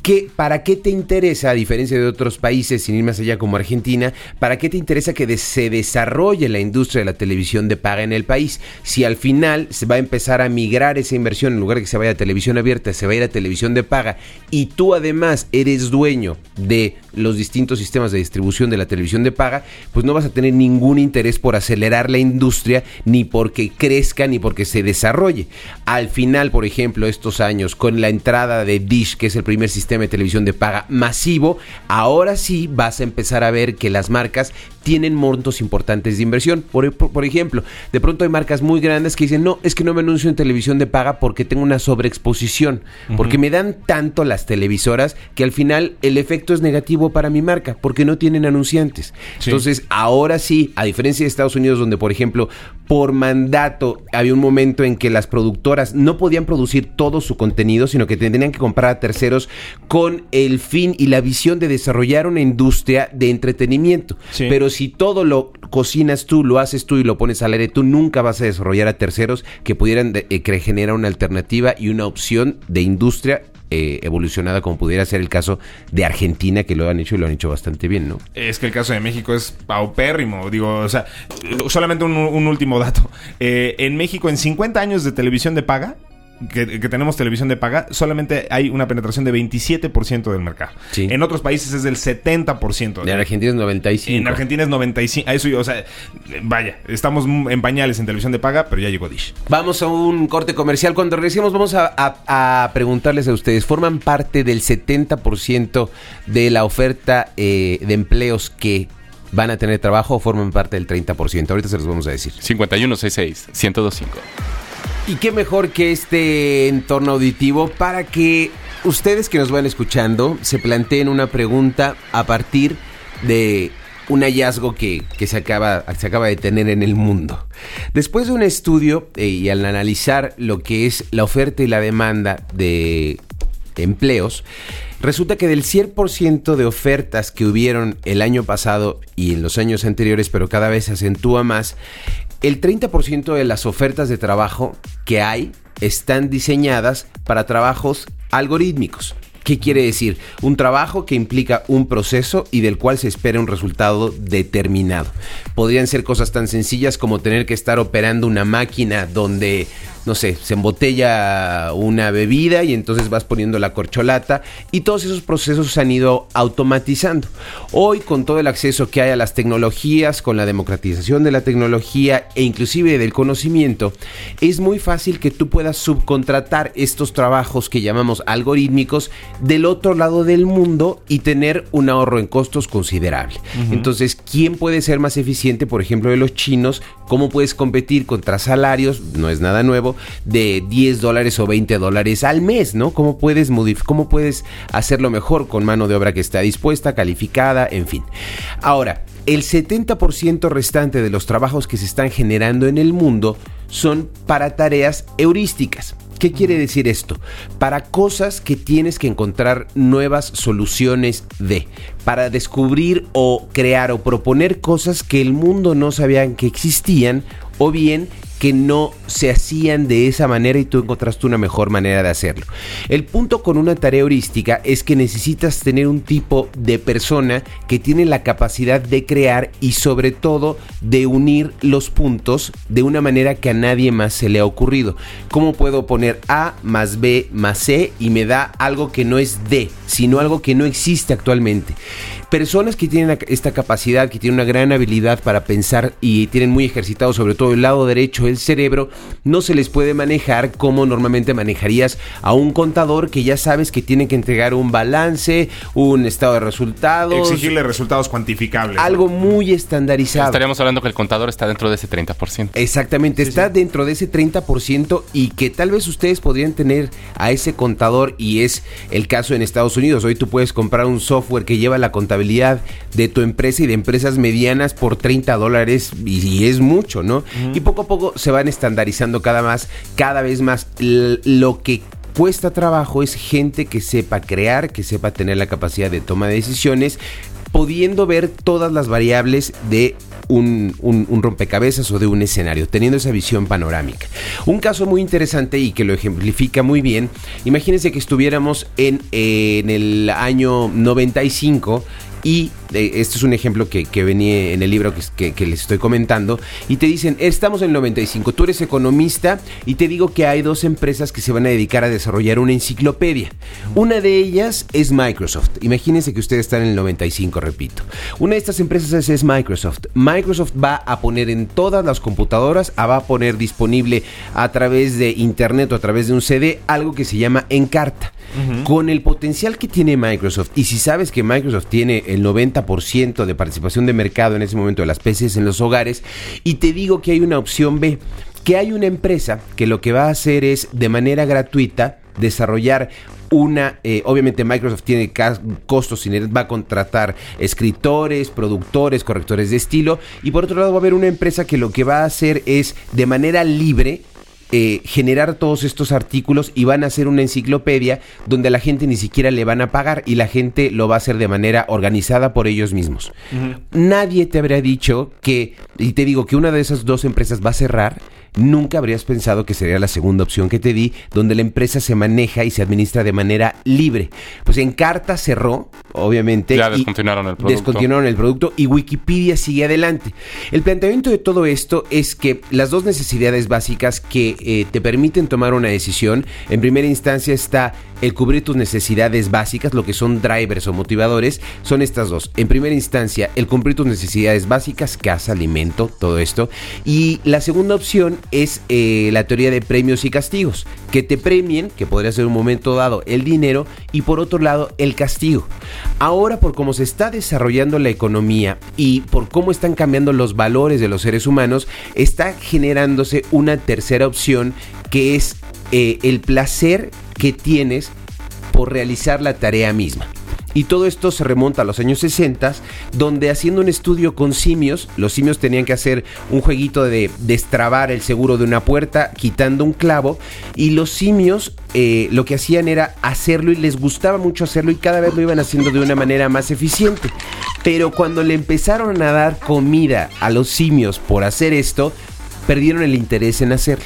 ¿qué, ¿para qué te interesa, a diferencia de otros países, sin ir más allá como Argentina, para qué te interesa que de- se desarrolle la industria de la televisión de paga en el país? Si al final se va a empezar a migrar esa inversión, en lugar de que se vaya a televisión abierta, se va a ir a televisión de paga, y tú además eres dueño de los distintos sistemas de distribución de la televisión de paga, pues no vas a tener ningún interés por acelerar la industria, ni porque crezca, ni porque se desarrolle. Al final, por ejemplo, estos años, con la entrada de Dish, que es el primer sistema de televisión de paga masivo, ahora sí vas a empezar a ver que las marcas tienen montos importantes de inversión. Por, por- por ejemplo, de pronto hay marcas muy grandes que dicen, no, es que no me anuncio en televisión de paga porque tengo una sobreexposición, porque me dan tanto las televisoras que al final el efecto es negativo para mi marca, porque no tienen anunciantes. Sí. Entonces, ahora sí, a diferencia de Estados Unidos, donde, por ejemplo, por mandato había un momento en que las productoras no podían producir todo su contenido, sino que tenían que comprar a terceros con el fin y la visión de desarrollar una industria de entretenimiento. Sí. Pero si todo lo cocinas tú, lo haces tú y lo pones al aire, tú nunca vas a desarrollar a terceros que pudieran de- eh, que generar una alternativa y una opción de industria eh, evolucionada como pudiera ser el caso de Argentina, que lo han hecho y lo han hecho bastante bien, ¿no? Es que el caso de México es paupérrimo. Digo, o sea, solamente un, un último dato. Eh, en México, en 50 años de televisión de paga, que, que tenemos televisión de paga, solamente hay una penetración de 27% del mercado. Sí. En otros países es del 70%. En Argentina es 95. En Argentina es 95. a Eso, yo, o sea, vaya, estamos en pañales en televisión de paga, pero ya llegó Dish. Vamos a un corte comercial. Cuando regresemos vamos a, a- a preguntarles a ustedes, ¿forman parte del 70% de la oferta eh, de empleos que van a tener trabajo o forman parte del 30%? Ahorita se los vamos a decir. 5166 1025. Y qué mejor que este entorno auditivo para que ustedes que nos van escuchando se planteen una pregunta a partir de un hallazgo que, que se, acaba, se acaba de tener en el mundo. Después de un estudio eh, y al analizar lo que es la oferta y la demanda de empleos, resulta que del 100% de ofertas que hubieron el año pasado y en los años anteriores, pero cada vez se acentúa más, el 30% de las ofertas de trabajo que hay están diseñadas para trabajos algorítmicos. ¿Qué quiere decir? Un trabajo que implica un proceso y del cual se espera un resultado determinado. Podrían ser cosas tan sencillas como tener que estar operando una máquina donde, no sé, se embotella una bebida y entonces vas poniendo la corcholata y todos esos procesos se han ido automatizando. Hoy con todo el acceso que hay a las tecnologías, con la democratización de la tecnología e inclusive del conocimiento, es muy fácil que tú puedas subcontratar estos trabajos que llamamos algorítmicos del otro lado del mundo y tener un ahorro en costos considerable. Entonces, ¿quién puede ser más eficiente, por ejemplo, de los chinos? ¿Cómo puedes competir contra salarios? No es nada nuevo, de 10 dólares o 20 dólares al mes, ¿no? ¿Cómo puedes, modif- cómo puedes hacerlo mejor con mano de obra que está dispuesta, calificada, en fin? Ahora, el 70% restante de los trabajos que se están generando en el mundo son para tareas heurísticas. ¿Qué quiere decir esto? Para cosas que tienes que encontrar nuevas soluciones de, para descubrir o crear o proponer cosas que el mundo no sabían que existían o bien que no se hacían de esa manera y tú encontraste una mejor manera de hacerlo. El punto con una tarea heurística es que necesitas tener un tipo de persona que tiene la capacidad de crear y sobre todo de unir los puntos de una manera que a nadie más se le ha ocurrido. ¿Cómo puedo poner A más B más C y me da algo que no es D, sino algo que no existe actualmente? Personas que tienen esta capacidad, que tienen una gran habilidad para pensar y tienen muy ejercitado sobre todo el lado derecho del cerebro, no se les puede manejar como normalmente manejarías a un contador que ya sabes que tiene que entregar un balance, un estado de resultados, Exigirle resultados cuantificables. algo muy estandarizado. Estaríamos hablando que el contador está dentro de ese 30%. Exactamente, está dentro de ese 30% y que tal vez ustedes podrían tener a ese contador y es el caso en Estados Unidos. Hoy tú puedes comprar un software que lleva la contabilidad de tu empresa y de empresas medianas por 30 dólares y, y es mucho, ¿no? Y poco a poco se van estandarizando cada más, cada vez más. Lo que cuesta trabajo es gente que sepa crear, que sepa tener la capacidad de toma de decisiones, pudiendo ver todas las variables de un, rompecabezas o de un escenario, teniendo esa visión panorámica. Un caso muy interesante y que lo ejemplifica muy bien, imagínense que estuviéramos en, en el año 95 y eh, este es un ejemplo que, venía en el libro que, que- les estoy comentando. Y te dicen, estamos en el 95, tú eres economista y te digo que hay dos empresas que se van a dedicar a desarrollar una enciclopedia. Una de ellas es Microsoft. Imagínense que ustedes están en el 95, repito. Una de estas empresas es, Microsoft. Microsoft va a poner en todas las computadoras, va a poner disponible a través de internet o a través de un CD algo que se llama Encarta. Con el potencial que tiene Microsoft, y si sabes que Microsoft tiene el 90% de participación de mercado en ese momento de las PCs en los hogares, y te digo que hay una opción B, que hay una empresa que lo que va a hacer es de manera gratuita desarrollar una, eh, obviamente Microsoft tiene costos inherentes, va a contratar escritores, productores, correctores de estilo, y por otro lado va a haber una empresa que lo que va a hacer es de manera libre eh, generar todos estos artículos y van a hacer una enciclopedia donde a la gente ni siquiera le van a pagar y la gente lo va a hacer de manera organizada por ellos mismos. Nadie te habrá dicho que, y te digo que una de esas dos empresas va a cerrar nunca habrías pensado que sería la segunda opción que te di, donde la empresa se maneja y se administra de manera libre. Pues Encarta cerró, obviamente. Ya descontinuaron el producto. Descontinuaron el producto y Wikipedia sigue adelante. El planteamiento de todo esto es que las dos necesidades básicas que eh, te permiten tomar una decisión, en primera instancia está el cubrir tus necesidades básicas, lo que son drivers o motivadores, son estas dos. En primera instancia, el cumplir tus necesidades básicas, casa, alimento, todo esto. Y la segunda opción es eh, la teoría de premios y castigos, que te premien, que podría ser un momento dado, el dinero y por otro lado el castigo. Ahora por cómo se está desarrollando la economía y por cómo están cambiando los valores de los seres humanos, está generándose una tercera opción que es eh, el placer que tienes por realizar la tarea misma. Y todo esto se remonta a los años 60, donde haciendo un estudio con simios, los simios tenían que hacer un jueguito de destrabar el seguro de una puerta quitando un clavo, y los simios eh, lo que hacían era hacerlo y les gustaba mucho hacerlo y cada vez lo iban haciendo de una manera más eficiente. Pero cuando le empezaron a dar comida a los simios por hacer esto, perdieron el interés en hacerlo.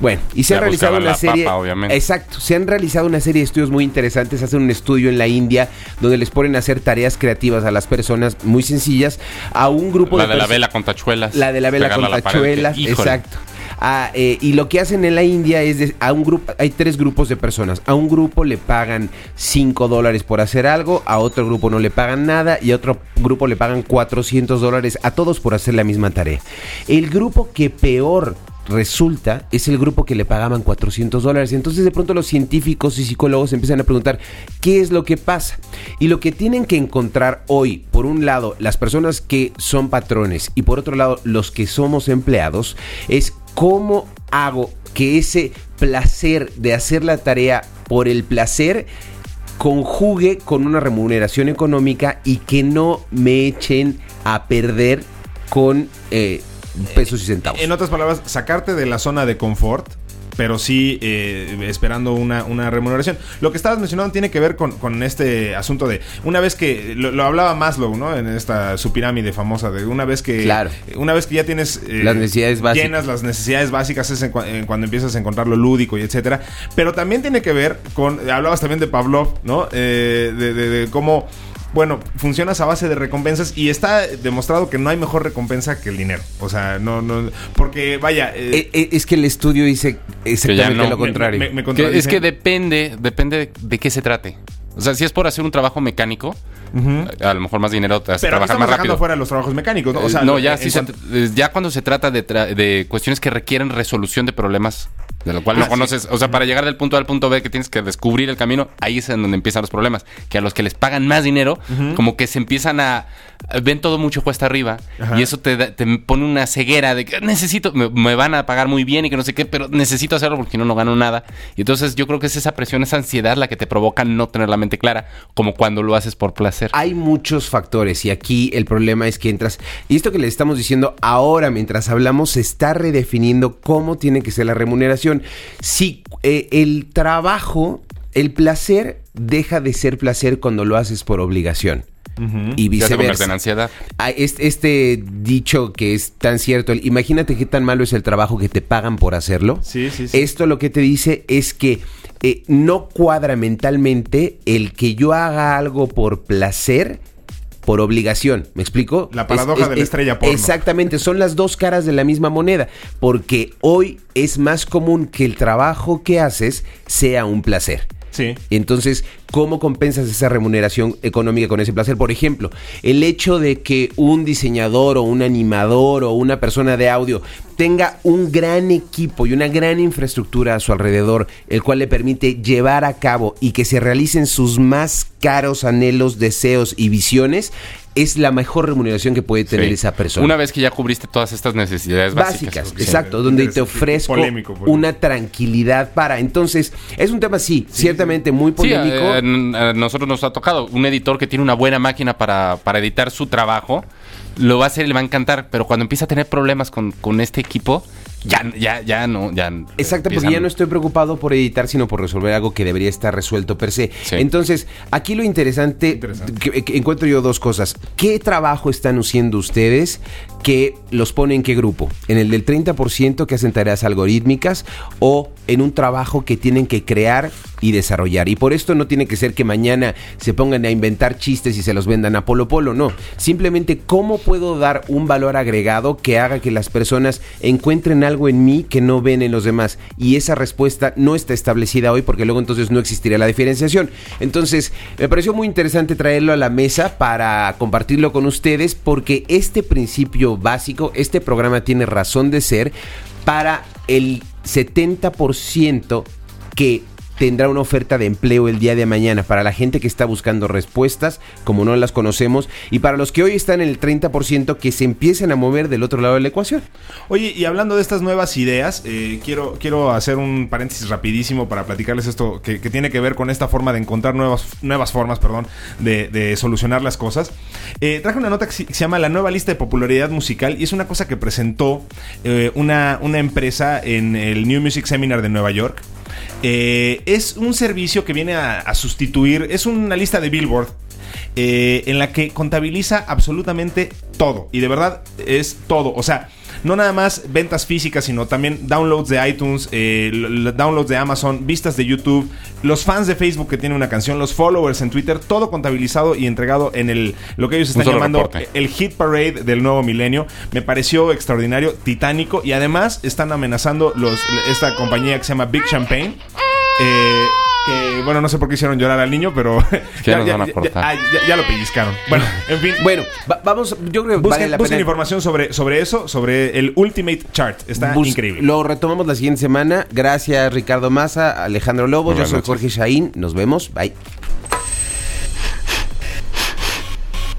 Bueno, y se Ya ha realizado una la serie. papa, obviamente. Exacto, se han realizado una serie de estudios muy interesantes. Hacen un estudio en la India donde les ponen a hacer tareas creativas a las personas muy sencillas. A un grupo La de de la vela con tachuelas. La de la vela con la tachuelas, exacto. Ah, eh, y lo que hacen en la India es de- a un grupo, hay tres grupos de personas. A un grupo le pagan 5 dólares por hacer algo, a otro grupo no le pagan nada y a otro grupo le pagan 400 dólares a todos por hacer la misma tarea. El grupo que peor resulta es el grupo que le pagaban 400 dólares. Entonces de pronto los científicos y psicólogos empiezan a preguntar qué es lo que pasa. Y lo que tienen que encontrar hoy, por un lado, las personas que son patrones y por otro lado, los que somos empleados, es cómo hago que ese placer de hacer la tarea por el placer conjugue con una remuneración económica y que no me echen a perder con eh, pesos y centavos. En otras palabras, sacarte de la zona de confort, pero sí eh, esperando una, una remuneración. Lo que estabas mencionando tiene que ver con, con este asunto de una vez que lo, lo hablaba Maslow, ¿no? En esta su pirámide famosa de una vez que Claro. una vez que ya tienes eh, Las necesidades básicas. llenas las necesidades básicas es en cua- en cuando empiezas a encontrar lo lúdico y etcétera. Pero también tiene que ver con hablabas también de Pavlov, ¿no? Eh, de, de- de cómo bueno, funcionas a base de recompensas y está demostrado que no hay mejor recompensa que el dinero. O sea, no, no, porque vaya, eh, Eh, eh, es que el estudio dice exactamente no. lo contrario. me- me Que- contradice. es que depende, depende de, de qué se trate. O sea, si es por hacer un trabajo mecánico, a, a lo mejor más dinero te hace Pero trabajar más rápido. fuera los trabajos mecánicos, ¿no? O sea, Eh, no, en- ya, en sí se- cuanto- eh, ya cuando se trata de, tra- de cuestiones que requieren resolución de problemas, de lo cual Ah, no sí. conoces, o sea, para llegar del punto A al punto B que tienes que descubrir el camino, ahí es en donde empiezan los problemas. Que a los que les pagan más dinero, como que se empiezan a... ven todo mucho cuesta arriba Ajá. y eso te, da- te pone una ceguera de que necesito, me, me van a pagar muy bien y que no sé qué, pero necesito hacerlo porque no, no gano nada. Y entonces yo creo que es esa presión, esa ansiedad la que te provoca no tener la mente clara, como cuando lo haces por placer. Hay muchos factores y aquí el problema es que entras, y esto que le estamos diciendo ahora mientras hablamos, se está redefiniendo cómo tiene que ser la remuneración. Si eh, el trabajo, el placer deja de ser placer cuando lo haces por obligación. Y Ya se convierte viceversa. en ansiedad. Este, este dicho que es tan cierto, el- imagínate qué tan malo es el trabajo que te pagan por hacerlo. Sí, sí, sí. Esto lo que te dice es que eh, no cuadra mentalmente el que yo haga algo por placer. Por obligación, ¿me explico? La paradoja de la estrella porno. Exactamente, son las dos caras de la misma moneda, porque hoy es más común que el trabajo que haces sea un placer. Entonces, ¿cómo compensas esa remuneración económica con ese placer? Por ejemplo, el hecho de que un diseñador o un animador o una persona de audio tenga un gran equipo y una gran infraestructura a su alrededor, el cual le permite llevar a cabo y que se realicen sus más caros anhelos, deseos y visiones, es la mejor remuneración que puede tener Sí. esa persona. Una vez que ya cubriste todas estas necesidades básicas. básicas, Sí. exacto, donde te ofrezco polémico, polémico. una tranquilidad para. Entonces, es un tema, sí, ciertamente muy Sí, polémico. a, a- a nosotros nos ha tocado un editor que tiene una buena máquina para, para editar su trabajo, lo va a hacer y le va a encantar, pero cuando empieza a tener problemas con, con este equipo, ya, ya, ya no, ya. Exacto, porque ya no estoy preocupado por editar, sino por resolver algo que debería estar resuelto per se. Sí. Entonces, aquí lo interesante, Interesante. Que, que encuentro yo dos cosas. ¿Qué trabajo están haciendo ustedes que los pone en qué grupo? ¿En el del 30% que hacen tareas algorítmicas o en un trabajo que tienen que crear y desarrollar? Y por esto no tiene que ser que mañana se pongan a inventar chistes y se los vendan a Polo Polo, no. Simplemente cómo puedo dar un valor agregado que haga que las personas encuentren algo en mí que no ven en los demás. Y esa respuesta no está establecida hoy porque luego entonces no existiría la diferenciación. Entonces, me pareció muy interesante traerlo a la mesa para compartirlo con ustedes porque este principio básico, este programa tiene razón de ser para el 70% que tendrá una oferta de empleo el día de mañana para la gente que está buscando respuestas, como no las conocemos, y para los que hoy están en el 30% que se empiecen a mover del otro lado de la ecuación. Oye, y hablando de estas nuevas ideas, eh, quiero, quiero hacer un paréntesis rapidísimo para platicarles esto que, tiene que ver con esta forma de encontrar nuevas, nuevas formas, perdón, de, de solucionar las cosas. Eh, traje una nota que se, que se llama La nueva lista de popularidad musical y es una cosa que presentó eh, una, una empresa en el New Music Seminar de Nueva York. Eh, es un servicio que viene a, sustituir, es una lista de Billboard eh, en la que contabiliza absolutamente todo. Y de verdad es todo. O sea, no nada más ventas físicas, sino también downloads de iTunes, eh, downloads de Amazon, vistas de YouTube, los fans de Facebook que tienen una canción, los followers en Twitter, todo contabilizado y entregado en el lo que ellos están llamando reporte. el hit parade del nuevo milenio. Me pareció extraordinario, titánico y además están amenazando los esta compañía que se llama Big Champagne. eh, que bueno, no sé por qué hicieron llorar al niño, pero ya nos van a cortar. ya- ya lo pellizcaron. Bueno, en fin. Bueno, va- vamos, yo creo que Busquen, vale la busquen pena. información sobre, sobre eso, sobre el Ultimate Chart. Está Bus- increíble. Lo retomamos la siguiente semana. Gracias, Ricardo Maza, Alejandro Lobo. Yo soy noches. Jorge Shaín. Nos vemos. Bye.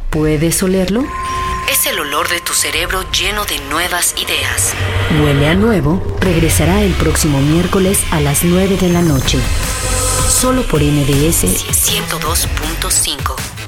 ¿Puedes olerlo? Es el olor de tu cerebro lleno de nuevas ideas. Huele a nuevo. Regresará el próximo miércoles a las 9 de la noche. Solo por MBS 102.5.